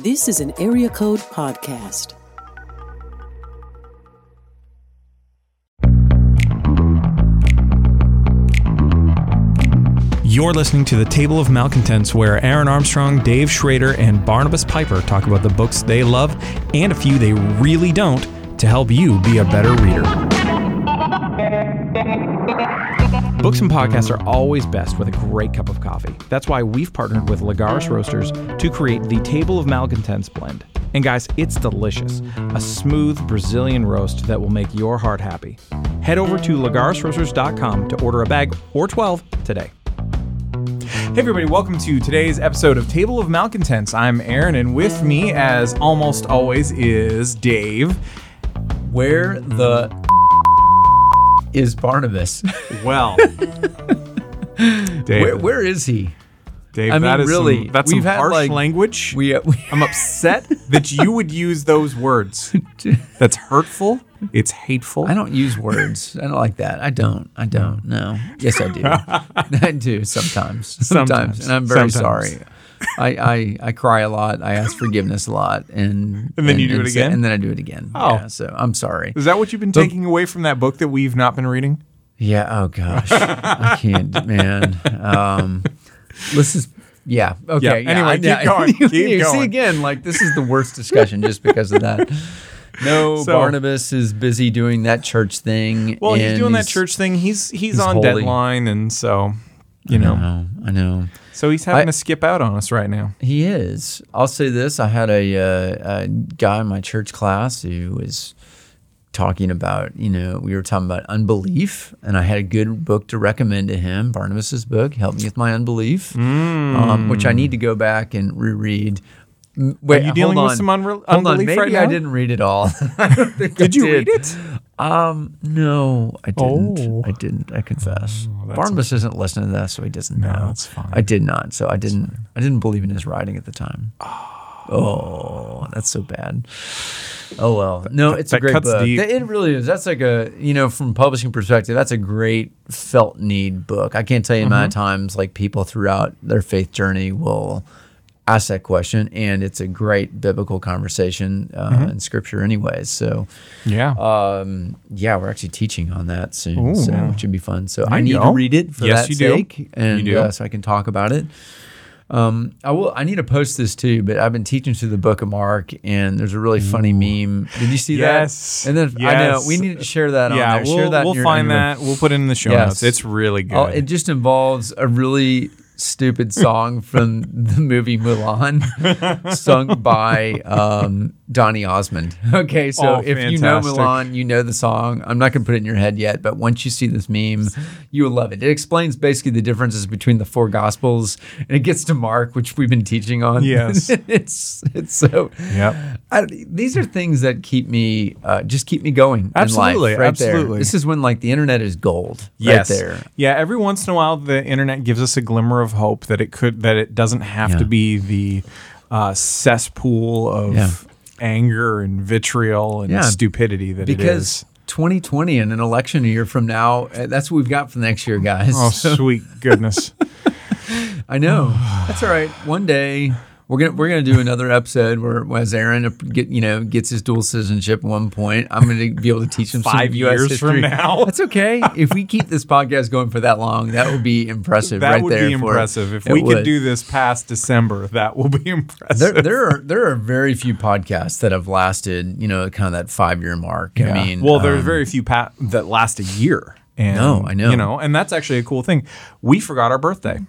This is an Area Code Podcast. You're listening to the Table of Malcontents, where Aaron Armstrong, Dave Schrader, and Barnabas Piper talk about the books they love and a few they really don't to help you be a better reader. Books and podcasts are always best with a great cup of coffee. That's why we've partnered with Lagares Roasters to create the Table of Malcontents blend. And guys, it's delicious. A smooth Brazilian roast that will make your heart happy. Head over to lagaresroasters.com to order a bag or 12 today. Hey everybody, welcome to today's episode of Table of Malcontents. I'm Aaron, and with me, as almost always, is Dave. Where the is Barnabas? Well, Dave, Where, where is he? Dave, I mean, that is really, some, that's we've some had, harsh like- language. We, uh, we I'm upset that you would use those words. That's hurtful. It's hateful. I don't use words. I don't like that. I don't. I don't. No. Yes, I do. I do sometimes. Sometimes, Sometimes. and I'm very Sometimes. sorry. I, I I cry a lot. I ask forgiveness a lot, and And then you do it again? and then I do it again. Oh. yeah, so I'm sorry. Is that what you've been taking away from that book that we've not been reading? Yeah. Oh gosh, I can't, man. Um, this is. Yeah. Okay. Yeah, anyway, keep yeah. going, keep You going. See again, like this is the worst discussion just because of that. No, So- Barnabas is busy doing that church thing. Well, he's and doing that church thing. He's he's, he's on holy. deadline, and so you I know, know. I know. So he's having I- to skip out on us right now. He is. I'll say this: I had a, uh, a guy in my church class who was talking about, you know, we were talking about unbelief, and I had a good book to recommend to him. Barnabas's book "Help me with my unbelief, um, which I need to go back and reread. Wait, you dealing with some unre- Hold on, maybe right I didn't read it all. I think I Did you read it? Um, no, I didn't. Oh. I didn't. I confess. that's Barnabas isn't listening to that, so he doesn't know. that's fine. I did not. So I didn't. I didn't believe in his writing at the time. Oh, that's so bad. Oh well. No, it's that a great book. deep. It really is. That's like a you know from publishing perspective, that's a great felt need book. I can't tell you the amount Mm-hmm. of times like people throughout their faith journey will ask that question, and it's a great biblical conversation uh, Mm-hmm. in Scripture, anyways. So. Yeah. Um, yeah, we're actually teaching on that soon, Ooh. so should be fun. So I need go. to read it for Yes, that you do. sake, and. Uh, so I can talk about it. Um, I will. I need to post this too, but I've been teaching through the Book of Mark, and there's a really funny meme. Did you see Yes. that? And then I know we need to share that. on yeah, there. we'll, share that. we'll your- find your- that. We'll put it in the show Yes. notes. It's really good. Oh, it just involves a really stupid song from the movie Mulan, sung by um, Donny Osmond. Okay, so Oh, if you know. Mulan, you know the song. I'm not going to put it in your head yet, but once you see this meme, you will love it. It explains basically the differences between the four Gospels, and it gets to Mark, which we've been teaching on. Yes. it's it's so. Yep. I, these are things that keep me uh, just keep me going. Absolutely, life, right there. absolutely. This is when like the internet is gold. Yes. right there. Yeah. Every once in a while, the internet gives us a glimmer of hope that it could that it doesn't have Yeah. to be the uh, cesspool of Yeah. anger and vitriol and Yeah. stupidity that it because is. 2020 and an election a year from now, uh, that's what we've got for the next year, guys. Oh, sweet goodness. I know. That's all right. One day we're gonna we're gonna do another episode where as Aaron get you know gets his dual citizenship at one point, I'm gonna be able to teach him Five US years history. from now. That's okay. If we keep this podcast going for that long, that would be impressive. That right would there be impressive. If it we would. could do this past December, that will be impressive. There, there are there are very few podcasts that have lasted, you know, kind of that five year mark. I mean, well, there's um, very few pa- that last a year. And, No, I know. You know, and that's actually a cool thing. We forgot our birthday.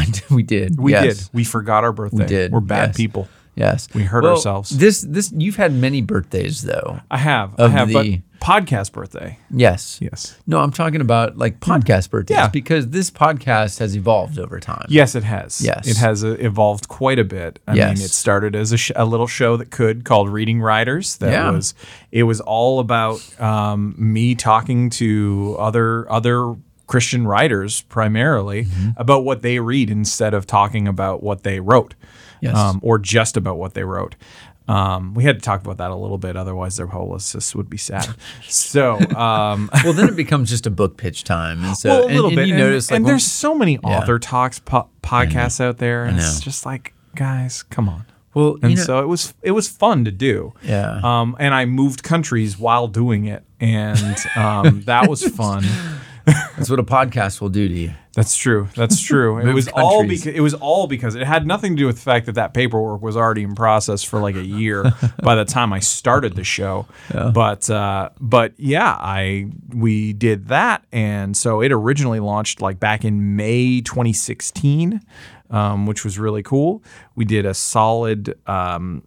we did. We yes. did. We forgot our birthday. We did, We're bad yes. people. Yes, We hurt Well, ourselves. This this you've had many birthdays though. I have. I have. the- but podcast birthday. Yes. Yes. No, I'm talking about like podcast birthdays Yeah. because this podcast has evolved over time. Yes, it has. Yes. It has uh, evolved quite a bit. I Yes. mean, it started as a, sh- a little show that could called Reading Writers. That Yeah. was it was all about um, me talking to other other Christian writers primarily Mm-hmm. about what they read instead of talking about what they wrote. Yes. Um, or just about what they wrote. Um, we had to talk about that a little bit, otherwise their homelessness would be sad. So, um, Well, then it becomes just a book pitch time, and so well, a and- little and bit. You and, notice like and when- there's so many author talks po- podcasts out there, and it's just like, guys, come on. Well, and you know, so it was it was fun to do. Yeah. Um, and I moved countries while doing it, and um, that was fun. that's what a podcast will do to you. That's true. That's true. it was all because it was all because it had nothing to do with the fact that that paperwork was already in process for like a year by the time I started the show. But uh, but yeah, I we did that, and so it originally launched like back in May 2016, um, which was really cool. We did a solid. Um,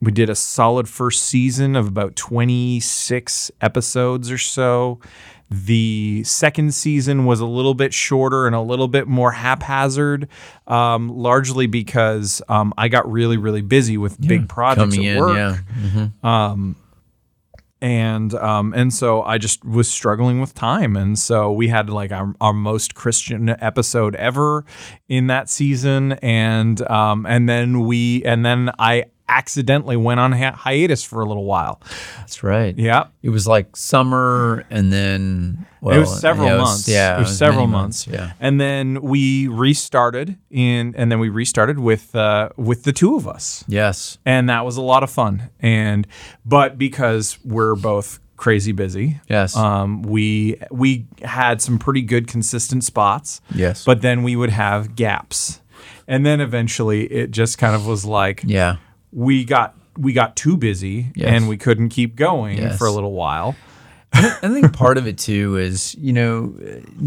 we did a solid first season of about 26 episodes or so. The second season was a little bit shorter and a little bit more haphazard, um, largely because um, I got really, really busy with big projects Coming at in, work. yeah. and um, and so I just was struggling with time, and so we had like our, our most Christian episode ever in that season, and um, and then we and then I accidentally went on hi- hiatus for a little while. That's right. Yeah, It was like summer and then well, it was several yeah, months. yeah, it was, several many months. Yeah. and then we restarted in, and then we restarted with uh, with the two of us. Yes. and that was a lot of fun. And but because we're both crazy busy, Yes. um, we we had some pretty good consistent spots. Yes. but then we would have gaps, and then eventually it just kind of was like Yeah. We got we got too busy Yes. and we couldn't keep going Yes. for a little while. I think part of it too is, you know,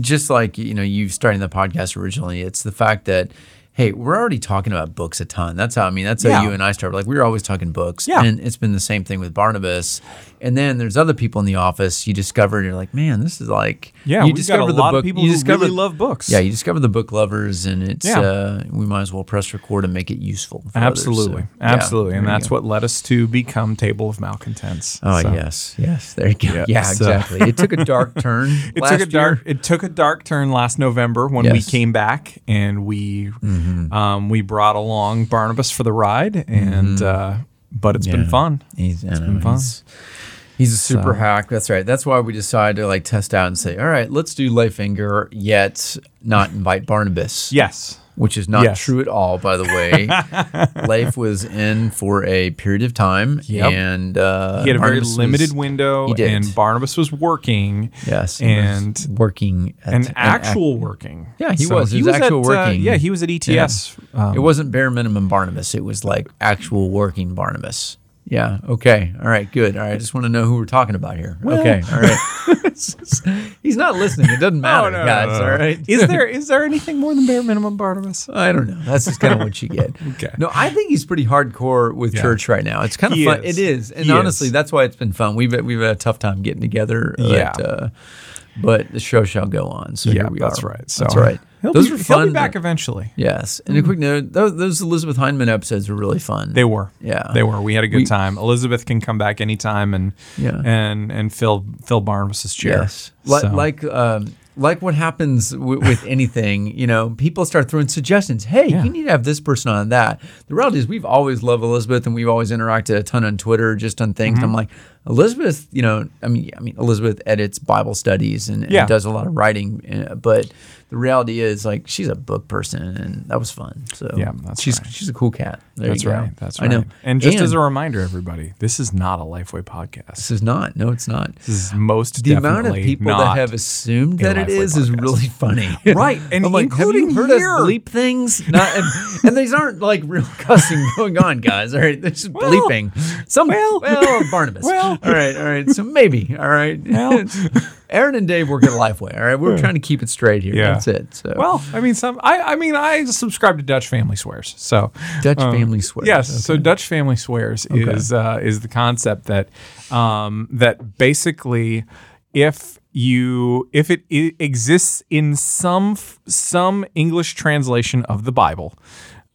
just like, you know, you starting the podcast originally, it's the fact that, hey, we're already talking about books a ton. That's how, I mean, that's how Yeah. you and I started. Like, we were always talking books. Yeah. And it's been the same thing with Barnabas. And then there's other people in the office you discover, and you're like, man, this is like, Yeah, you we've got a lot of people you who discover, really love books. Yeah, you discover the book lovers, and it's, Yeah. uh, we might as well press record and make it useful. For others. Absolutely, So, yeah, absolutely, and that's what led us to become Table of Malcontents. Oh So- yes, yes. There you go. Yeah, so- exactly. It took a dark turn. It last took a dark. year. It took a dark turn last November when we Yes. Mm-hmm. came back and we um, we brought along Barnabas for the ride, and uh, but it's been Mm-hmm. Fun. He's, I know, been fun. He's, he's a super So- hack. That's right. That's why we decided to like test out and say, all right, let's do Layfinger, yet not invite Barnabas. Yes. Which is not Yes. true at all, by the way. Leif was in for a period of time, Yep. and uh, He had a very limited was- window, and Barnabas was working. Yes, was and working at an an actual working. Yeah, he was. He was actual at, uh, working. yeah, he was at ETS. um, it wasn't bare minimum Barnabas. It was like actual working Barnabas. Yeah. Okay. All right. Good. All right. I just want to know who we're talking about here. okay. All right. He's not listening. It doesn't matter, Oh, no, no, guys. no, no. All right. Is there is there anything more than bare minimum, Barnabas? I don't know. That's just kind of what you get. Okay. No, I think he's pretty hardcore with Yeah. church right now. It's kind of He fun. is. It is, and He honestly, is. that's why it's been fun. We've we've had a tough time getting together. Yeah. But, uh, but the show shall go on. So yeah, here we that's are. right. So that's right. He'll Those be, were He'll fun. be back eventually. Yes. And a quick note: those, those Elizabeth Hyndman episodes were really fun. They were. Yeah. They were. We had a good We- time. Elizabeth can come back anytime and Yeah. and and fill fill Barnabas's chair. Yes. Like So- like um, like what happens w- with anything, you know, people start throwing suggestions. Hey, Yeah. you need to have this person on that. The reality is, we've always loved Elizabeth, and we've always interacted a ton on Twitter, just on things. Mm-hmm. I'm like, Elizabeth, you know, I mean, I mean, Elizabeth edits Bible studies and, and Yeah. does a lot of writing, uh, but the reality is, like, she's a book person, and that was fun. So Yeah, that's she's right. she's a cool cat. There That's you go. right. I know. And just as a reminder, everybody, this is not a Lifeway podcast. this is not. No, it's not. This is most the amount of people that have assumed that it is Lifeway is really funny. Right, and I'm like, have you including heard here. us bleep things? Not, and, and these aren't like real cussing going on, guys. All right, they're just Well, bleeping. Some well, well, Barnabas. well. all right, all right. So maybe, all right. Well. Aaron and Dave work at Lifeway. All right, we're trying to keep it straight here. Yeah. That's it. So Well, I mean, some. I, I mean, I subscribe to Dutch Family Swears. So Dutch uh, family swears. Yes. So Dutch Family Swears is uh, is the concept that um, that basically, if you if it i- exists in some some English translation of the Bible.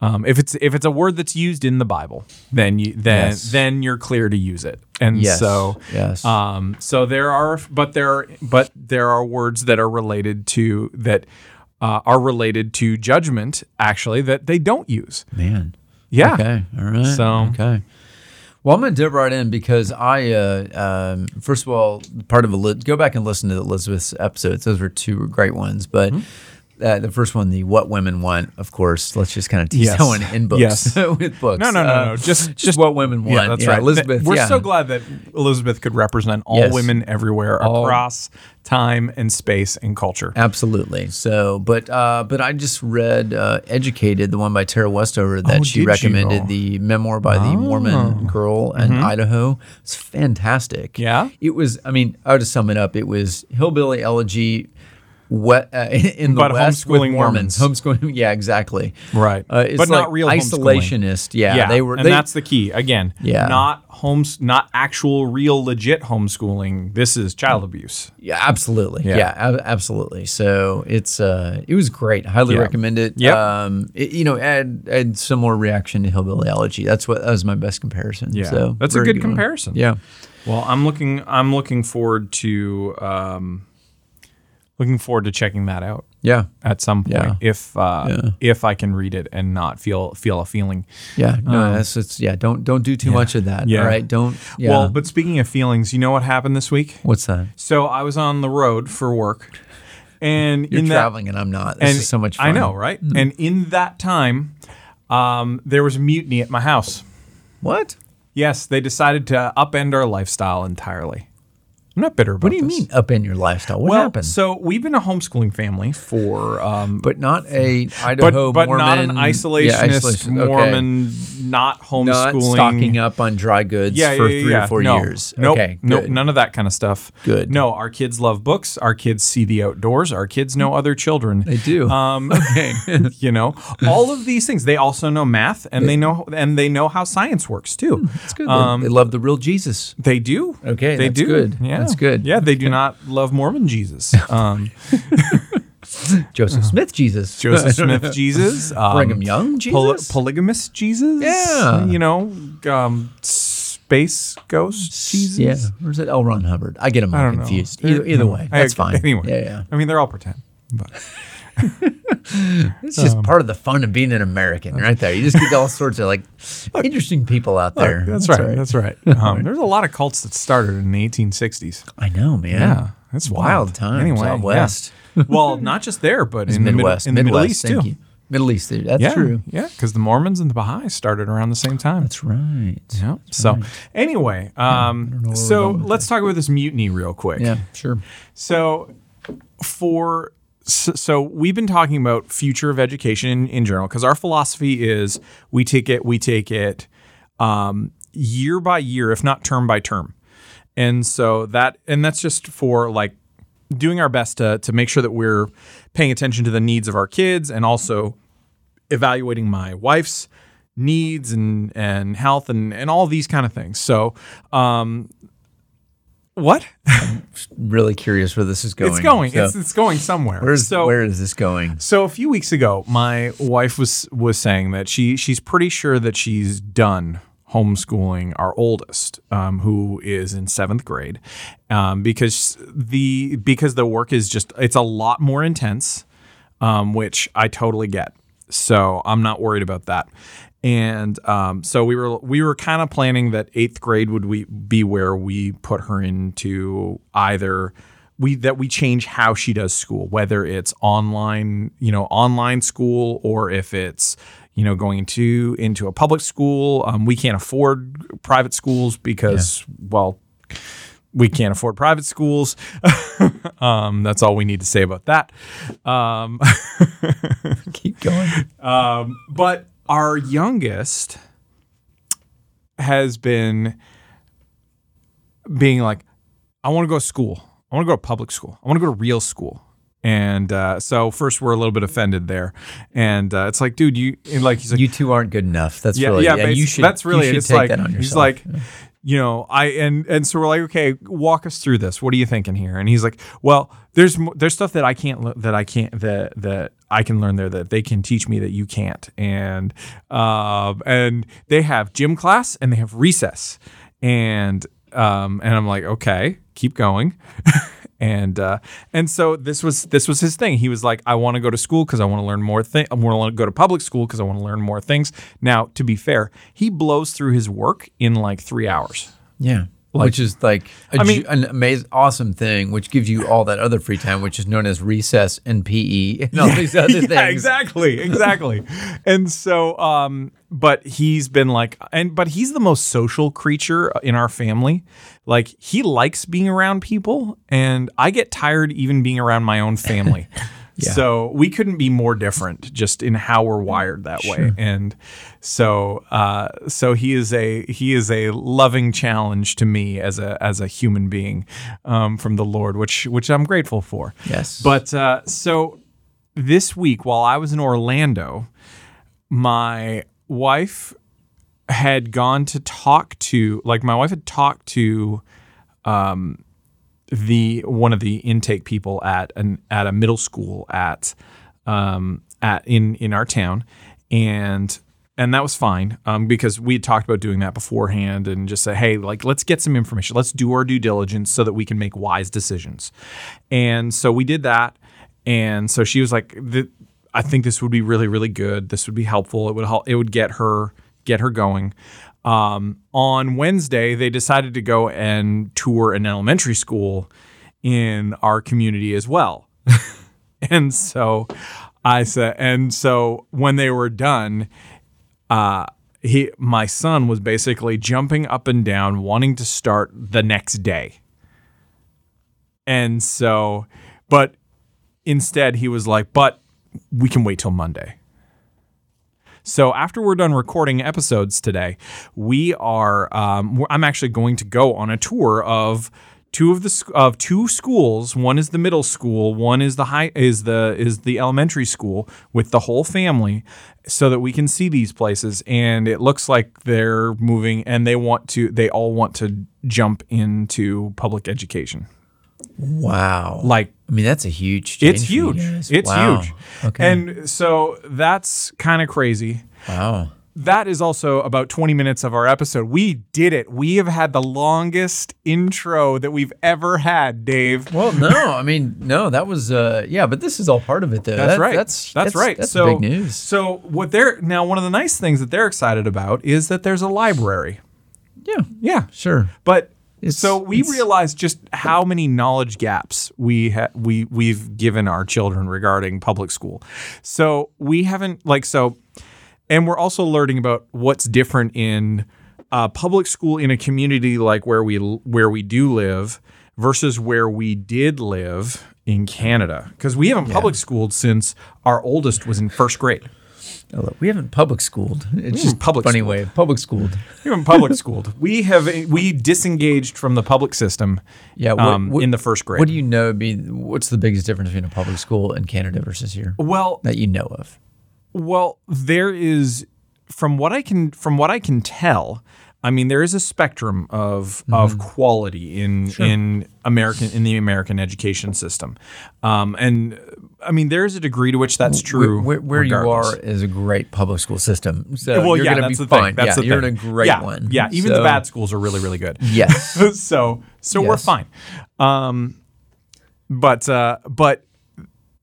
Um, if it's if it's a word that's used in the Bible, then you then Yes. then you're clear to use it. And Yes. so Yes. um, so there are, but there are, but there are words that are related to that uh, are related to judgment. Actually, that they don't use. man. Yeah. Okay. All right. So- okay. Well, I'm going to dip right in because I, uh, um, first of all, part of a go back and listen to Elizabeth's episodes. Those were two great ones. But uh, the first one, the What Women Want, of course. Let's just kind of tease Yes. that one in books Yes. with books. No, no, no, Uh, no. Just, just What Women Want. Yeah, that's right. Elizabeth. We're yeah. so glad that Elizabeth could represent all Yes. women everywhere All- across time and space and culture. Absolutely. So, but uh, but I just read uh, "Educated," the one by Tara Westover that Oh, she recommended? Oh. the memoir by the Mormon girl in Idaho. It's fantastic. Mm-hmm. Yeah? it was. I mean, I would sum it up. It was hillbilly elegy. What uh, in the But West with homeschooling Mormons, Mormons. homeschooling, yeah, exactly, Right. Uh, But like not real isolationist. Yeah, they were. and they, that's the key. Again, Yeah. not homes, not actual, real, legit homeschooling. This is child abuse. Yeah, absolutely. Yeah. Yeah, ab- absolutely. So it's uh, it was great. Highly Yeah. recommend it. Yep. Um, it- you know, add add similar reaction to Hillbilly Elegy. That's what that was my best comparison. Yeah. so That's a good one. comparison. Yeah, Well, I'm looking. I'm looking forward to. Um, looking forward to checking that out yeah, at some point Yeah. if uh, Yeah. if I can read it and not feel feel a feeling. yeah. No, that's it's yeah. Don't don't do too much of that. Um, Yeah. All right. Don't. Yeah. Well, but speaking of feelings, you know what happened this week? what's that? So I was on the road for work, and You're in that traveling and I'm not. This and is so much fun. I know, right? And in that time, um, there was a mutiny at my house. What? Yes, they decided to upend our lifestyle entirely. I'm not bitter about What do you this. mean up in your lifestyle? What Well, happened? so we've been a homeschooling family for, um, but not a but Idaho but Mormon. not an yeah, isolationist isolation. Okay. Mormon, not homeschooling. Not stocking up on dry goods yeah, for yeah, three yeah. or four no. years. Nope, okay, nope, good. none of that kind of stuff. Good. No, our kids love books. Our kids see the outdoors. Our kids know other children. They do. Um, you know, all of these things. They also know math, and they know and they know how science works too. That's good. They- they love the real Jesus. They do. Okay, they that's do. good. Yeah, That's good. Yeah, they do not love Mormon Jesus. Um, Joseph Smith Jesus. Joseph Smith Jesus. Um, Brigham Young poly- Jesus? polygamous Jesus. Yeah. You know, um, space ghost Jesus. Yeah. Or is it L. Ron Hubbard? I get them all confused. know. Either, either No, way, I- that's fine. Anyway, Yeah, yeah. I mean, they're all pretend. But It's just part of the fun of being an American, right there. You just get all sorts of like interesting people out there. that's, right. That's right. Um, there's a lot of cults that started in the 1860s. I know, man. Yeah, that's wild. wild times Anyway, out yeah. west. well, not just there, but in Midwest, the, Mid- in the Middle East thank too. you. Middle East, that's Yeah, true. Yeah, because the Mormons and the Baha'is started around the same time. That's right. Yeah. So anyway, um, know so let's talk about this mutiny real quick. Yeah, sure. So for so, we've been talking about future of education in, in general because our philosophy is we take it we take it um, year by year, if not term by term, and so that and that's just for like doing our best to to make sure that we're paying attention to the needs of our kids and also evaluating my wife's needs and and health and and all these kind of things. So, um, what I'm Really curious where this is going. it's going, So, it's it's going somewhere. where's so where is this going? so a few weeks ago, my wife was was saying that she she's pretty sure that she's done homeschooling our oldest, um, who is in seventh grade, um, because the because the work is just it's a lot more intense, um, which I totally get. So I'm not worried about that. And um, so we were we were kind of planning that eighth grade would we be where we put her into either we that we change how she does school, whether it's online, you know, online school, or if it's you know going to into a public school. Um, we can't afford private schools because well, we can't afford private schools. um, that's all we need to say about that. Um, Keep going. um, but our youngest has been being like, I want to go to school. I want to go to public school. I want to go to real school. And uh, so first we're a little bit offended there, and uh, it's like, dude, you and like he's like, You two aren't good enough. That's yeah, really yeah, yeah. You should. that's really you should It's take like that on he's yourself. like, you know, I and and so we're like, okay, walk us through this. What are you thinking here? And he's like, well, there's there's stuff that I can't that I can't that that I can learn there that they can teach me that you can't, and um and they have gym class and they have recess, and um and I'm like, okay, keep going. And uh, and so this was this was his thing. He was like, I want to go to school because I want to learn more things. I want to go to public school because I want to learn more things. Now, to be fair, he blows through his work in like three hours. yeah. Which is like a I mean- an amazing, awesome thing, which gives you all that other free time, which is known as recess and PE and all these other things. yeah, exactly, exactly. and so, um, but he's been like, and but he's the most social creature in our family. Like he likes being around people, and I get tired even being around my own family. So we couldn't be more different, just in how we're wired that way. And so, uh, so he is a he is a loving challenge to me as a as a human being um, from the Lord, which which I'm grateful for. Yes. But uh, so this week, while I was in Orlando, my wife had gone to talk to, like, my wife had talked to um, the one of the intake people at an at a middle school at um, at in in our town, and and that was fine um, because we had talked about doing that beforehand and just say, hey, like let's get some information, let's do our due diligence so that we can make wise decisions, and so we did that, and so she was like, "Th- I think this would be really really good. This would be helpful. It would help. It would get her get her going. Um, on Wednesday, they decided to go and tour an elementary school in our community as well. and so I said, and so when they were done, uh, he, my son was basically jumping up and down, wanting to start the next day. And so, but instead, he was like, but we can wait till Monday. So after we're done recording episodes today, we are. Um, I'm actually going to go on a tour of two of the of two schools. One is the middle school. One is the high is the is the elementary school with the whole family, so that we can see these places. And it looks like they're moving, and they want to. They all want to jump into public education. Wow. Like I mean, that's a huge. Change it's huge. It's Wow. huge. Okay. And so that's kind of crazy. wow. That is also about 20 minutes of our episode. We did it. We have had the longest intro that we've ever had, Dave. Well, no, I mean, no, that was, uh, yeah, but this is all part of it, though. That's That- right. That's that's, right. That's so big news. So what they're now one of the nice things that they're excited about is that there's a library. Yeah, Yeah. sure. But It's- so we realized just how many knowledge gaps we ha- we we've given our children regarding public school. So we haven't like so, and we're also learning about what's different in uh, public school in a community like where we where we do live versus where we did live in Canada because we haven't public schooled since our oldest was in first grade. We haven't public schooled. It's just public funny schooled. way. Public schooled. We haven't public schooled. We have we disengaged from the public system. Yeah. what- um, what- in the first grade. What do you know? Be what's the biggest difference between a public school in Canada versus here Well, that you know of? well, there is from what I can from what I can tell. I mean, there is a spectrum of Mm-hmm. of quality in in American in the American education system, um, and I mean, there is a degree to which that's true. Where, where you are is a great public school system. So well, you're yeah, gonna that's be the fine. yeah, you're thing. in a great yeah, one. Yeah, even the bad schools are really, really good. Yes. so so we're fine. Um, but uh, but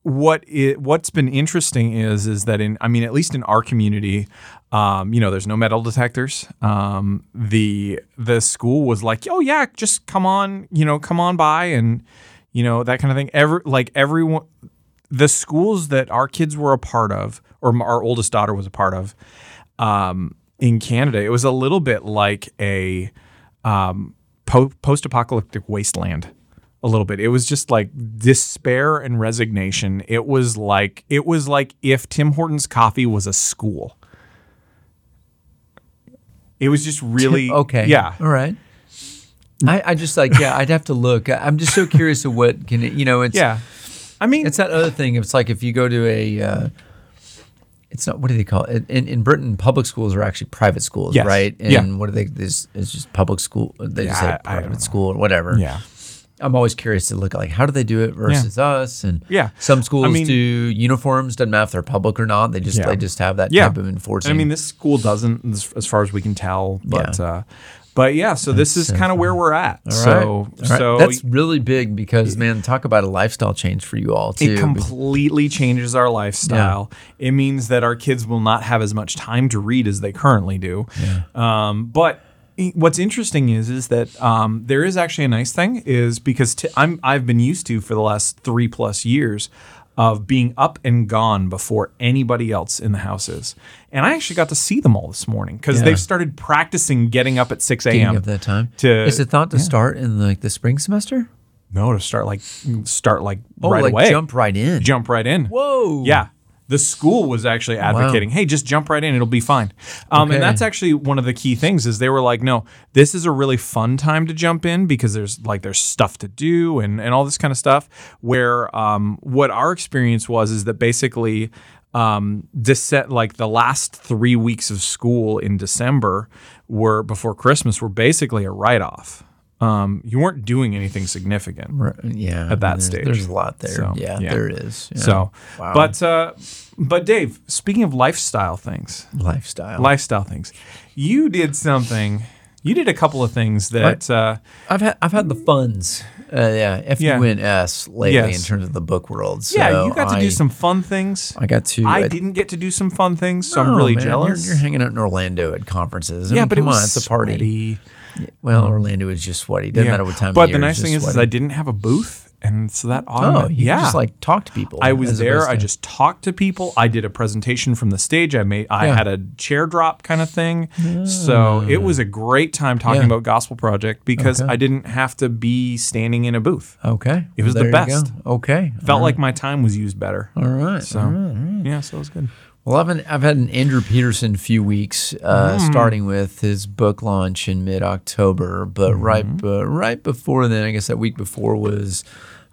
what it what's been interesting is is that in I mean at least in our community, um, you know, there's no metal detectors. Um, the the school was like, oh yeah, just come on, you know, come on by and you know that kind of thing. Every like everyone, the schools that our kids were a part of, or our oldest daughter was a part of, um, in Canada, it was a little bit like a um, po- post-apocalyptic wasteland. A little bit. It was just like despair and resignation. It was like it was like if Tim Hortons Coffee was a school. It was just really okay. Yeah, All right. I, I just like yeah. I'd have to look. I- I'm just so curious of what can it, you know. It's yeah. I mean, It's that other thing. It's like if you go to a, uh, it's not what do they call it? In, in Britain, public schools are actually private schools, Yes. right? And Yeah. what do they? This it's just public school. They just Yeah, say I- I private school or whatever. yeah. I'm always curious to look at like how do they do it versus us and Yeah. Some schools I mean- do uniforms. Doesn't matter if they're public or not. They just Yeah. they just have that Yeah. type of enforcing. I mean, this school doesn't, as, far as we can tell. But Yeah. uh, but yeah. So this is so kind of where we're at. All so right. so that's really big because man, talk about a lifestyle change for you all too. It completely changes our lifestyle. It means that our kids will not have as much time to read as they currently do. Um, but what's interesting is is that um, there is actually a nice thing is because i I'm I've been used to for the last three plus years of being up and gone before anybody else in the house is, and I actually got to see them all this morning because Yeah. they've started practicing getting up at six a.m. up that time. to- Is it thought to start in like the spring semester? no to start like start like Oh, right like away, jump right in. jump right in. Whoa. Yeah. The school was actually advocating, hey, just jump right in, it'll be fine. Um, Okay. And that's actually one of the key things is they were like, no, this is a really fun time to jump in because there's like there's stuff to do and, and all this kind of stuff. Where um, what our experience was is that basically um, Dece- like the last three weeks of school in December were before Christmas were basically a write off. Um, you weren't doing anything significant. Right, Yeah. At that there's, stage. There's a lot there. So, yeah, yeah. there is. Yeah. So, Wow. but uh, but Dave, speaking of lifestyle things, lifestyle. lifestyle things, you did something. You did a couple of things that uh, I've had I've had the funds. Uh, yeah, F U N S lately Yes. in terms of the book world. So yeah, you got to I- do some fun things. I got to. I didn't get to do some fun things, so I'm Oh, really man, you're- jealous. You're, hanging out in Orlando at conferences. I yeah, mean, but come it was on, it's a party. sweaty. Well, Orlando is just sweaty. Doesn't Yeah. matter what time. But of year, the nice thing is, is. I didn't have a booth, and so that Oh, you yeah, just like talk to people. I was there. I just talked to people. I did a presentation from the stage. I made. I Yeah. had a chair drop kind of thing. So ah. it was a great time talking Yeah. about Gospel Project because Okay. I didn't have to be standing in a booth. Okay, It was the you go. best. Okay, Felt like my time was used better. all right. So all right, all right. yeah, so it was good. Well, I've been, I've had an Andrew Peterson few weeks, uh, Mm. starting with his book launch in mid October. But Mm-hmm. right uh, right before then, I guess that week before was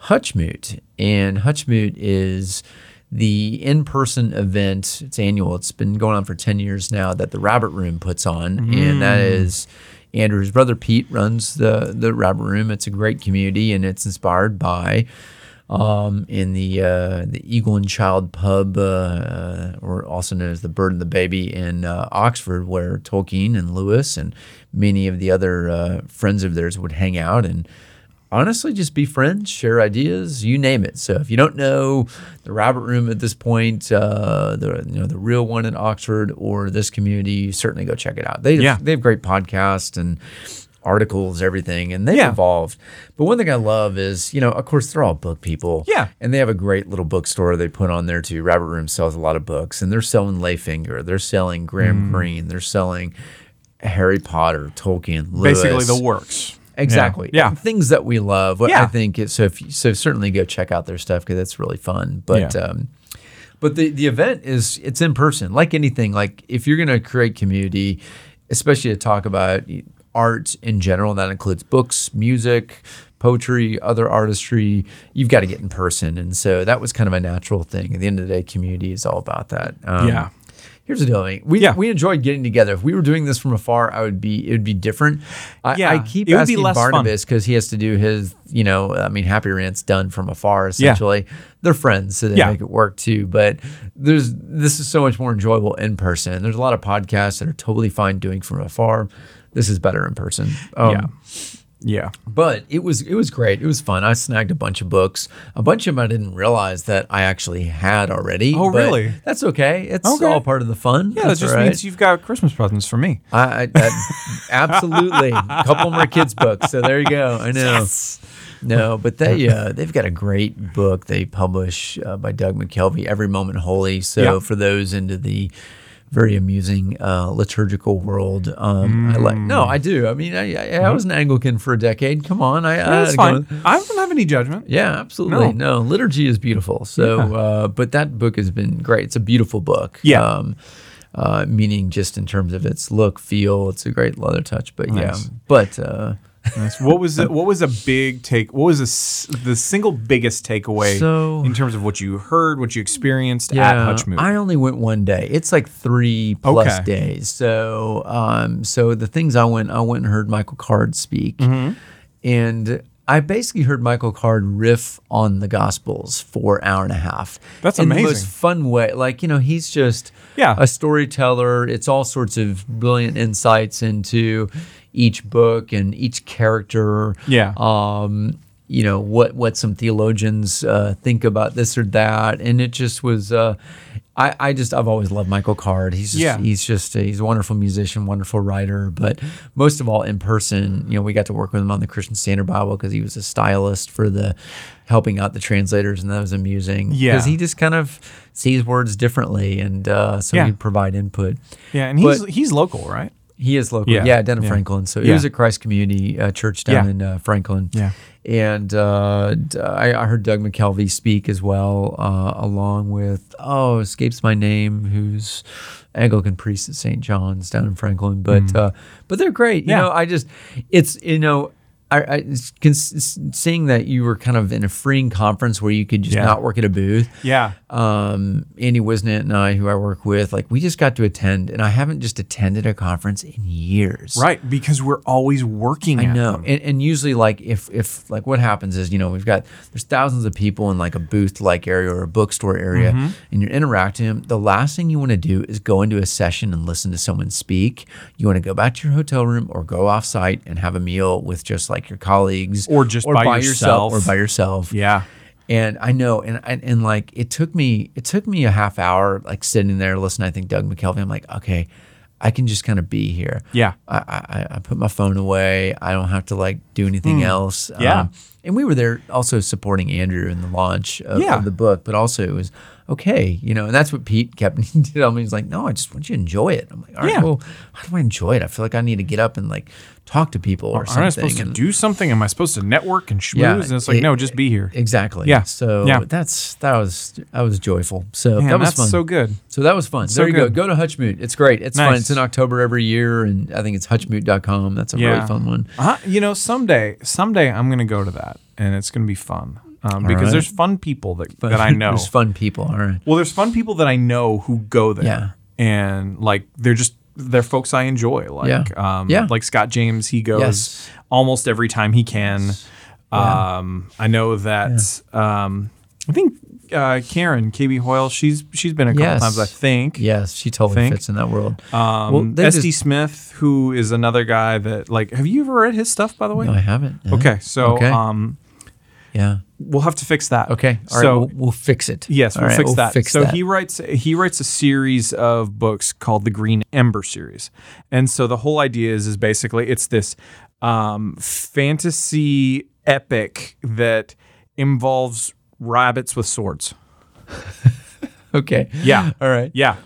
Hutchmoot, and Hutchmoot is the in-person event. It's annual. It's been going on for ten years now. That the Rabbit Room puts on, and Mm. that is. Andrew's brother Pete runs the the Rabbit Room. It's a great community, and it's inspired by um, in the uh, the Eagle and Child Pub, uh, or also known as the Bird and the Baby in uh, Oxford, where Tolkien and Lewis and many of the other uh, friends of theirs would hang out and honestly just be friends, share ideas, you name it. So if you don't know the Rabbit Room at this point, uh, the you know the real one in Oxford or this community, certainly go check it out. They Yeah. they have great podcasts and articles, everything, and they've Yeah. evolved. But one thing I love is, you know, of course, they're all book people. Yeah. And they have a great little bookstore they put on there too. Rabbit Room sells a lot of books, and they're selling Layfinger, they're selling Graham Mm. Greene, they're selling Harry Potter, Tolkien, Lewis. Basically, the works. Exactly. Yeah. Things that we love. Yeah. I think it, so. If so, certainly go check out their stuff because that's really fun. But Yeah. um, but the the event is it's in person. Like anything, like if you're going to create community, especially to talk about art in general, that includes books, music, poetry, other artistry. You've got to get in person, and so that was kind of a natural thing. At the end of the day, community is all about that. Um, Yeah. Here's the deal. I mean, we Yeah. we enjoyed getting together. If we were doing this from afar, I would be it would be different. I, Yeah, I keep it would be asking. Barnabas because he has to do his, you know, I mean, Happy Rant's done from afar essentially. They're friends, so they Yeah. make it work too. But there's this is so much more enjoyable in person. There's a lot of podcasts that are totally fine doing from afar. This is better in person. Um, yeah. Yeah. but it was it was great. It was fun. I snagged a bunch of books. A bunch of them I didn't realize that I actually had already. Oh, really? That's okay. It's Okay. all part of the fun. Yeah, that That's just all right. means you've got Christmas presents for me. I, I, absolutely. A couple more kids' books, so there you go. I know. No, but they uh, they've got a great book they publish uh, by Doug McKelvey, Every Moment Holy. So Yeah. for those into the very amusing uh, liturgical world, um, I like. No, I do. I mean, I, I, I was an Anglican for a decade. Come on, I, I That's fine. I don't have any judgment. yeah, absolutely. No. No, liturgy is beautiful. So, Yeah. uh, but that book has been great. It's a beautiful book. Yeah. Um, uh, meaning just in terms of its look, feel, it's a great leather touch. But yeah, but uh, Nice. What was it? What was a big take? What was the the single biggest takeaway So- in terms of what you heard, what you experienced at yeah, Hutchmoot? I only went one day. It's like three plus Okay. days. So, um, so the things I went, I went and heard Michael Card speak, Mm-hmm. and I basically heard Michael Card riff on the Gospels for an hour and a half. That's in the most fun way. Like you know, he's just Yeah. a storyteller. It's all sorts of brilliant insights into each book and each character. Yeah. Um, you know what what some theologians uh, think about this or that, and it just was. Uh, I, I just I've always loved Michael Card. He's just, Yeah. he's just a, he's a wonderful musician, wonderful writer. But most of all, in person, you know, we got to work with him on the Christian Standard Bible because he was a stylist for the helping out the translators, and that was amusing. Yeah. because he just kind of sees words differently, and uh, so Yeah. he'd provide input. Yeah, and he's But- he's local, right? He is local, Yeah, yeah, down in yeah. Franklin. So he Yeah. was at Christ Community uh, Church down Yeah. in uh, Franklin. Yeah. and uh, I, I heard Doug McKelvey speak as well, uh, along with oh, escapes my name, who's Anglican priest at St. John's down in Franklin. But uh, but they're great. You Mm. Know, I just it's you know. I, I seeing that you were kind of in a freeing conference where you could just Yeah. not work at a booth Yeah. um, Andy Wisnett and I, who I work with, like we just got to attend, and I haven't just attended a conference in years. Right, because we're always working I know, and, and usually, like if if like what happens is, you know, we've got there's thousands of people in like a booth like area or a bookstore area, Mm-hmm. and you're interacting. The last thing you want to do is go into a session and listen to someone speak. You want to go back to your hotel room or go off site and have a meal with just like your colleagues, Or just by yourself. or by yourself. Yeah. And I know, and, and and like it took me, it took me a half hour, like sitting there listening. I think Doug McKelvey. I'm like, okay, I can just kind of be here. Yeah. I, I I put my phone away. I don't have to like do anything else. Hmm. Yeah. and we were there also supporting Andrew in the launch of, Yeah. of the book, but also it was okay, you know. And that's what Pete kept telling me. He's like, no, I just want you to enjoy it. I'm like, all right, Yeah. well, how do I enjoy it? I feel like I need to get up and like talk to people or something. Aren't I supposed to do something? Am I supposed to network and schmooze? Yeah, and it's like, it- no, just be here. Exactly. Yeah. So Yeah. that's that was that was joyful. So Man, that was fun. so good. So that was fun. So there you good. go. Go to Hutchmoot. It's great. It's fun. It's in October every year, and I think it's hutchmoot.com. That's a really fun one. Uh, you know, someday, someday I'm gonna go to that, and it's gonna be fun um, because right. there's fun people that that I know. There's fun people. All right. Well, there's fun people that I know who go there. Yeah. And like they're just they're folks I enjoy. Like Yeah. um Yeah. like Scott James, he goes Yes. almost every time he can. Um I know that um I think uh Karen KB Hoyle, she's she's been a couple Yes. times, I think. Yes, she totally Think. fits in that world. Um Well, SD just- Smith, who is another guy that like have you ever read his stuff by the way? No, I haven't. No. Okay, so Okay. um Yeah. we'll have to fix that. Okay. All right. so we'll, we'll fix it. Yes, All we'll right, fix we'll that. Fix so that. he writes he writes a series of books called the Green Ember series, and so the whole idea is is basically it's this um, fantasy epic that involves rabbits with swords. Okay. Yeah. All right. Yeah.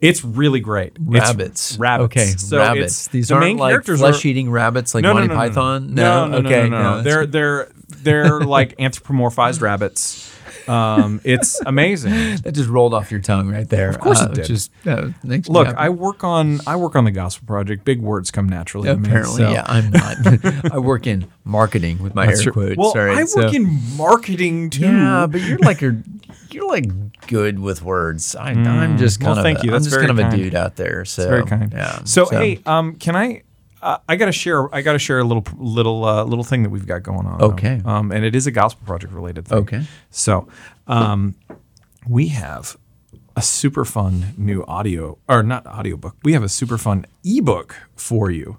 It's really great. It's Rabbits. rabbits. Okay. So rabbits. These the aren't like flesh-eating rabbits like no, Monty no, no. Python. No, no, no, okay. no, no, no. They're they're they're like anthropomorphized rabbits. Um, it's amazing. that just rolled off your tongue right there. Of course it did. Just uh, Look. I work on I work on the gospel project. Big words come naturally. to me, Apparently, so- yeah, I'm not. I work in marketing with my That's air true. quotes. Well, right, I work in marketing too. Yeah, but you're like you're you're like good with words. I, I'm just Mm. Well, kind of thank a, you. I'm just kind of a dude out there. So It's very kind. Yeah. So, hey, um, can I? Uh, I gotta share. I gotta share a little little uh, little thing that we've got going on. Okay. Um, and it is a gospel project related thing. Okay. So, um, we have a super fun new audio or not audiobook. We have a super fun ebook for you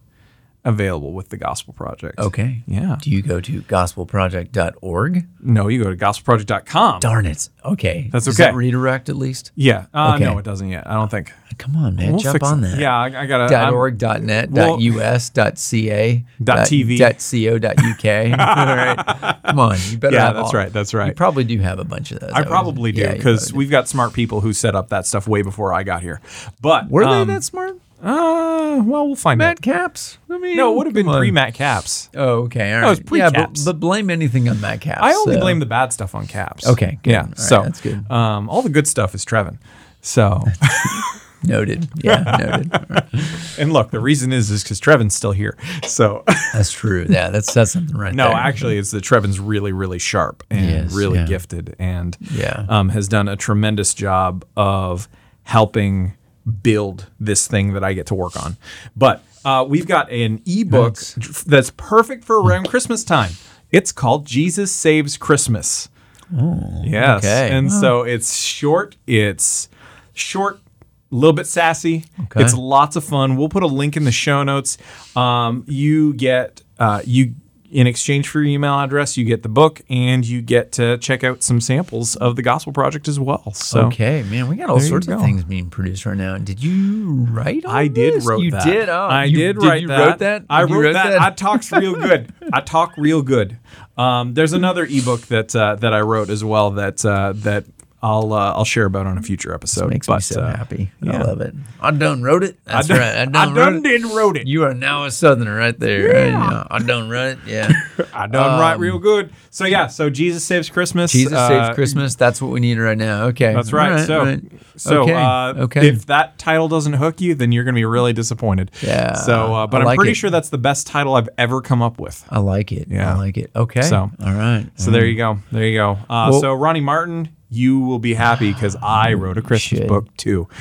available with the Gospel Project. Okay. Yeah. Do you go to gospelproject.org? No, you go to gospelproject.com. Darn it. Okay. That's Does okay. that redirect at least? Yeah. Uh, Okay. No, it doesn't yet. I don't think. Come on, man. We'll Jump on it. that. Yeah, I, I gotta. Dot I'm- org, dot net, Well- us, ca, Dot TV. dot co, dot uk. all right. Come on. You better Yeah, that's all- right, that's right. You probably do have a bunch of those. I would- probably do because probably we've got smart people who set up that stuff way before I got here. But. Were um, they that smart? Uh, well, we'll find Matt out. Capps? I mean, No, it would have been pre Matt Capps. Oh, okay. All No, it's right. Yeah, but, but blame anything on Matt Capps. I only so. blame the bad stuff on Capps. Okay, good. Yeah. All right, so that's good. Um, all the good stuff is Trevin. So, Noted. Yeah, noted. Right. and look, the reason is is because Trevin's still here. So, That's true. Yeah, that's that's something right no, there. actually, it's that Trevin's really, really sharp and Yes, really yeah. gifted, and Yeah. um, has done a tremendous job of helping build this thing that I get to work on. But uh, we've got an ebook Nice. that's perfect for around Christmas time. It's called Jesus Saves Christmas. Oh, yes. okay. And so it's short. It's short, a little bit sassy. Okay. It's lots of fun. We'll put a link in the show notes. Um, you get uh, you In exchange for your email address, you get the book and you get to check out some samples of the Gospel Project as well. So okay, man, we got all sorts of things being produced right now. Did you write? All I did this? wrote you that. did. Oh, I you, did write you that. Wrote that. I You wrote, that. I talks real good. I talk real good. Um, there's another ebook that uh, that I wrote as well that uh, that I'll uh, I'll share about on a future episode. makes me so uh, happy. I love it. I done wrote it. That's done- right. I I done, done wrote it. wrote it. You are now a southerner right there. right? Yeah, I done wrote it. Yeah. I done right Um, real good. So yeah, so Jesus saves Christmas. Jesus uh, saves Christmas. That's what we need right now. Okay. That's right. All so, right. so okay. Uh, okay. if that title doesn't hook you, then you're going to be really disappointed. Yeah, So, uh, but I I'm like pretty it. sure that's the best title I've ever come up with. I like it. Yeah. I like it. Okay. So- all right. So there you go. There you go. Uh, Well- so Ronnie Martin, you will be happy because I wrote a Christmas should. book too.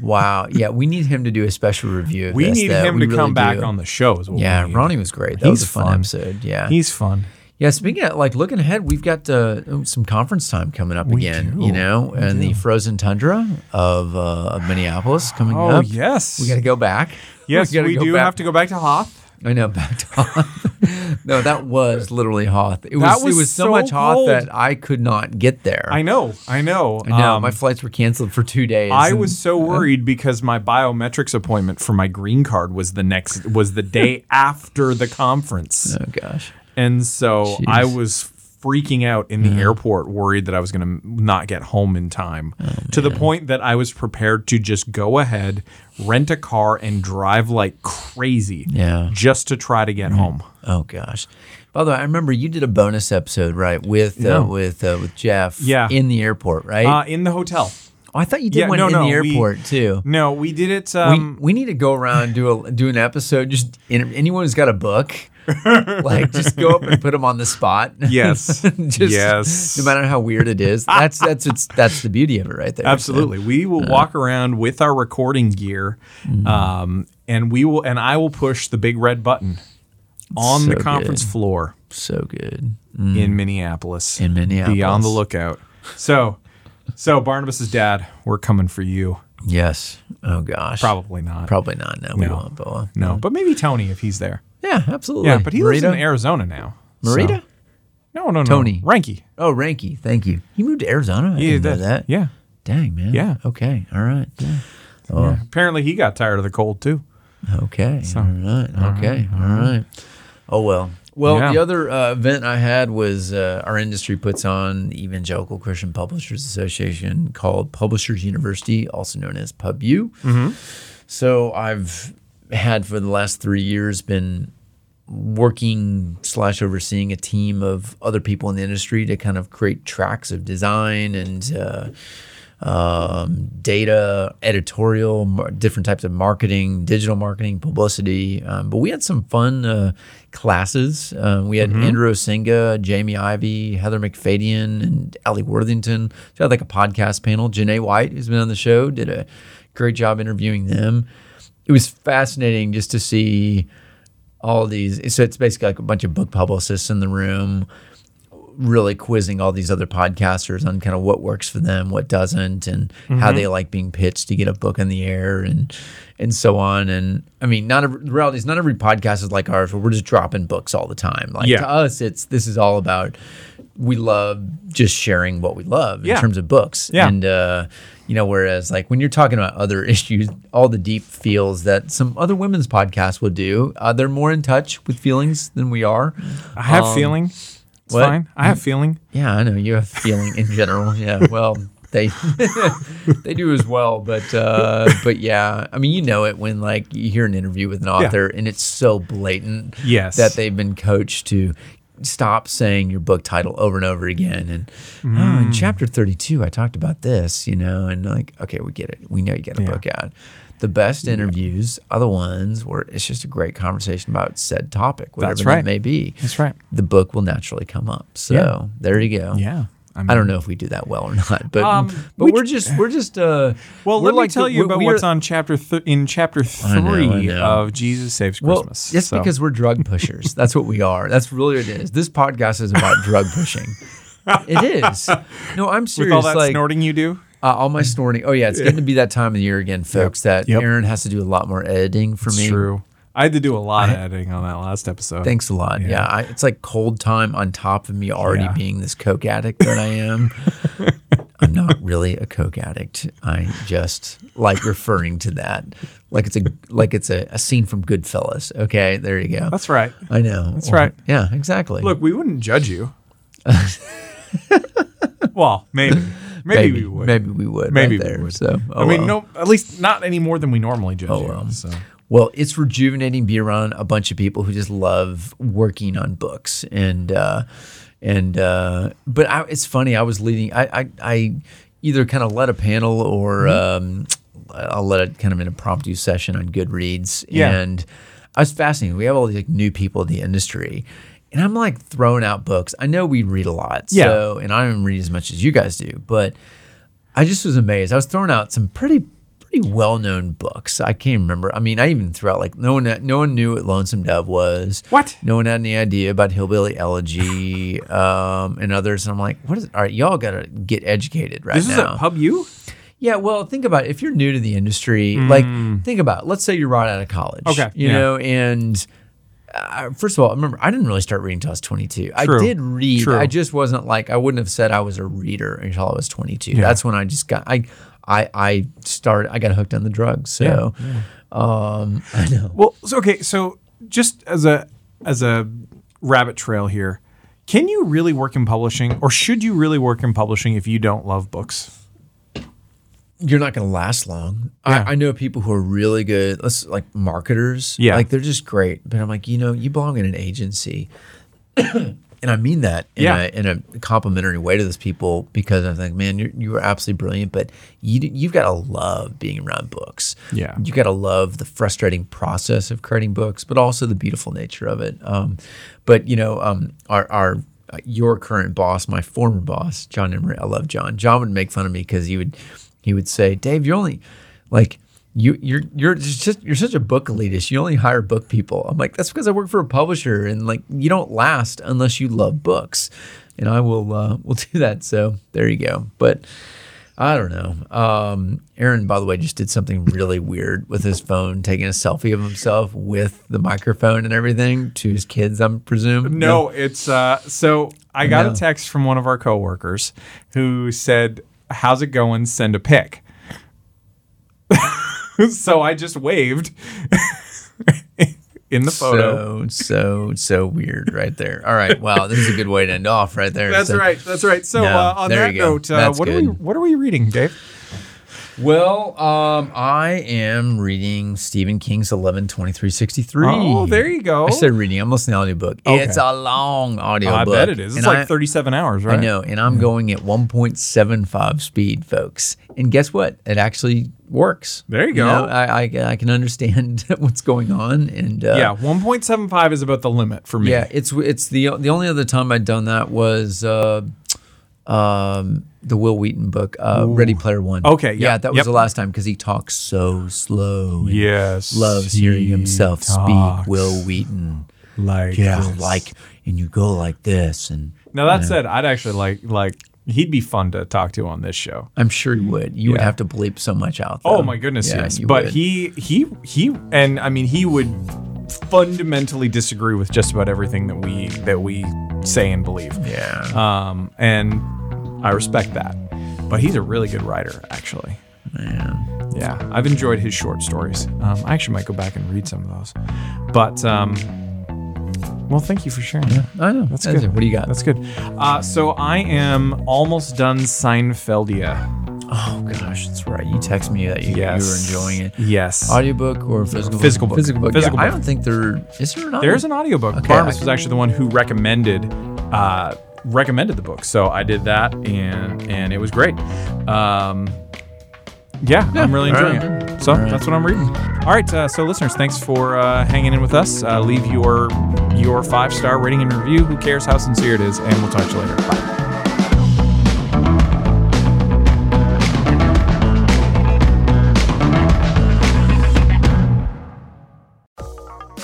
Wow. Yeah, we need him to do a special review. Of We this, need him we to really come back do. on the show. Is what Yeah. Ronnie was great. That was a fun, fun. episode. Yeah. He's fun. Yeah, speaking of like looking ahead, we've got uh, some conference time coming up We again. do. You know, We and the frozen tundra of, uh, of Minneapolis coming Oh up. Oh, yes, We got to go back. yes, gotta we go do back. have to go back to Hoth. I know back to Hoth. no, that was literally Hoth. It was, was it was so, so much Hoth cold. that I could not get there. I know, I know. I know. Um, my flights were canceled for two days. I and- was so worried because my biometrics appointment for my green card was the next was the day after the conference. Oh gosh. And so Jeez. I was freaking out in the airport, worried that I was going to not get home in time, Oh, to the point that I was prepared to just go ahead, rent a car, and drive like crazy Yeah. just to try to get home. Oh gosh. By the way, I remember you did a bonus episode, right, with Yeah. uh, with uh, with Jeff Yeah. in the airport, right? Uh, in the hotel. oh, I thought you did yeah, one no, in no, the we- airport too. No, we did it. We, Um, we need to go around and do a do an episode. Just anyone who's got a book, like just go up and put them on the spot. Yes. just, Yes. No matter how weird it is, that's that's it's, that's the beauty of it, right there. Absolutely. We will walk around with our recording gear, Mm-hmm. um, and we will, and I will push the big red button on the conference good. floor So good. in Minneapolis. In Minneapolis. Be on the lookout. So, so Barnabas's dad, we're coming for you. Yes. Oh gosh. Probably not. Probably not. No, we won't. But, uh, No, but maybe Tony if he's there. Yeah, absolutely. Yeah, but he lives in Arizona now. so- Marita? No, no, no. Tony. Ranky. Oh, Ranky. Thank you. He moved to Arizona. I Yeah, didn't know that. Yeah. Dang, man. Yeah. Okay. All right. Oh, yeah. Apparently he got tired of the cold too. Okay. all right. Okay. All right. Oh well. Well, Yeah. the other uh, event I had was uh, our industry puts on the Evangelical Christian Publishers Association called Publishers University, also known as PubU. So I've had for the last three years been working slash overseeing a team of other people in the industry to kind of create tracks of design and uh, um, data, editorial, mar- different types of marketing, digital marketing, publicity. Um, but we had some fun uh, classes. Uh, we had Andrew Osenga, Jamie Ivey, Heather MacFadyen, and Ellie Worthington. So we had like a podcast panel. Janae White, who's been on the show, did a great job interviewing them. It was fascinating just to see all these. So it's basically like a bunch of book publicists in the room, really quizzing all these other podcasters on kind of what works for them, what doesn't, and how Mm-hmm. they like being pitched to get a book in the air and and so on. And I mean, not every, the reality is not every podcast is like ours, where we're just dropping books all the time. Like Yeah. to us, it's this is all about we love just sharing what we love in terms of books. Yeah. And uh, you know, whereas like when you're talking about other issues, all the deep feels that some other women's podcasts will do, uh, they're more in touch with feelings than we are. I have Um, feeling. It's what? fine. I have feeling. Yeah, I know you have feeling in general. Yeah, well, they they do as well, but uh, but yeah, I mean, you know it when like you hear an interview with an author and it's so blatant Yes. that they've been coached to stop saying your book title over and over again and oh Mm. in chapter 32 I talked about this, you know, and like okay, we get it. We know you got a Yeah. book out. The best interviews are the ones where it's just a great conversation about said topic, whatever That's that right. may be. That's right. The book will naturally come up. So Yeah. there you go. Yeah. I don't know if we do that well or not, but Um, but we we're just we're just uh Well, we're let me like tell the- you about we what's are- on chapter th- in chapter I know, I three know. of Jesus Saves well, Christmas. it's So- because we're drug pushers. That's what we are. That's really what it is. This podcast is about drug pushing. It is. No, I'm serious. with all that like snorting you do. uh, all my snorting. Oh yeah, it's getting to be that time of the year again, folks. That Yep. Aaron has to do a lot more editing for It's me. true. I had to do a lot of editing on that last episode. Thanks a lot. Yeah, I, it's like cold time on top of me already Yeah. being this coke addict that I am. I'm not really a coke addict. I just like referring to that like it's a like it's a, a scene from Goodfellas. Okay, there you go. That's right. I know. That's right. Yeah, exactly. Look, we wouldn't judge you. well, maybe. maybe, we would. Maybe we would. Maybe right we would. So, oh I mean, well. no, at least not any more than we normally judge Oh, you. well. So. Well, it's rejuvenating be around a bunch of people who just love working on books and uh, and uh, but I, it's funny. I was leading. I I, I either kind of led a panel or um, I'll let it kind of an impromptu session on Goodreads. Yeah. And I was fascinated. We have all these like new people in the industry. And I'm like throwing out books. I know we read a lot. Yeah. So, and I don't read as much as you guys do, but I just was amazed. I was throwing out some pretty pretty well known books. I can't remember. I mean, I even threw out like no one no one knew what Lonesome Dove was. What? No one had any idea about Hillbilly Elegy um, and others. And I'm like, what is? All right, y'all gotta get educated right now. This is a PubU. Yeah, well, think about it. If you're new to the industry, like think about. It. Let's say you're right out of college. Mm. Okay, you yeah. know, and uh, first of all, remember I didn't really start reading until I was 22. True. I did read. true. I just wasn't like I wouldn't have said I was a reader until I was 22. Yeah. That's when I just got I I I started. I got hooked on the drugs. So, um, I know. Well, so, okay, so just as a as a rabbit trail here, can you really work in publishing or should you really work in publishing if you don't love books? you're not going to last long. Yeah. I, I know people who are really good, let's like marketers. Yeah. Like they're just great. But I'm like, you know, you belong in an agency. And I mean that in, Yeah. a, in a complimentary way to those people because I think, man, you're, you are absolutely brilliant, but you, you've got to love being around books. Yeah. You got to love the frustrating process of creating books, but also the beautiful nature of it. Um, but, you know, um, our, our, uh, your current boss, my former boss, John Emery, I love John. John would make fun of me because he would, he would say, Dave, you're only like, you you're you're just you're such a book elitist. You only hire book people. I'm like that's because I work for a publisher and like you don't last unless you love books, and I will uh, will do that. So there you go. But I don't know. Um, Aaron, by the way, just did something really weird with his phone, taking a selfie of himself with the microphone and everything to his kids. I'm presume. No, it's uh so I got No. a text from one of our coworkers who said, "How's it going? Send a pic." so I just waved in the photo. So so so weird right there. All right. Wow, this is a good way to end off right there. That's So- right. That's right. So No, uh, on that note, uh, what are we what are we reading, Dave? Well, um, I am reading Stephen King's eleven twenty three sixty three. Oh, there you go. I said reading. I'm listening to the audiobook. Okay. It's a long audiobook. I bet it is. It's And like I- 37 hours, right? I know, and I'm going at 1.75 speed, folks. And guess what? It actually works. There you go. know, I, I I can understand what's going on, and uh, Yeah, 1.75 is about the limit for me. yeah, it's it's the the only other time I'd done that was uh, um, the Wil Wheaton book, uh, Ready Player One. Okay, yeah, that was yep. the last time because he talks so slow. and Yes. loves hearing he himself speak. Wil Wheaton, like yeah, this. like, and you go like this, and Now that said, I'd actually like like he'd be fun to talk to on this show. I'm sure you would. You would have to bleep so much out. Oh my goodness, Yeah, yes. But would. he he he and I mean he would fundamentally disagree with just about everything that we that we say and believe. yeah. Um and I respect that. But he's a really good writer, actually. Man. Yeah, I've enjoyed his short stories. Um, I actually might go back and read some of those. But um, well, thank you for sharing. I know. That's That's good. it. What do you got? That's good. Uh, so I am almost done Seinfeldia. Oh gosh, that's right. You text me that you, Yes. you were enjoying it. Yes. Audiobook or physical Physical book. Physical book. Physical Yeah, I don't think there is there an There's an audiobook. Okay, Barnabas was actually the one who recommended uh, recommended the book, so I did that, and and it was great. Um, yeah, I'm really enjoying right. it. So that's what I'm reading. All right, uh, so listeners, thanks for uh, hanging in with us. Uh, leave your your five star rating and review. Who cares how sincere it is? And we'll talk to you later. Bye.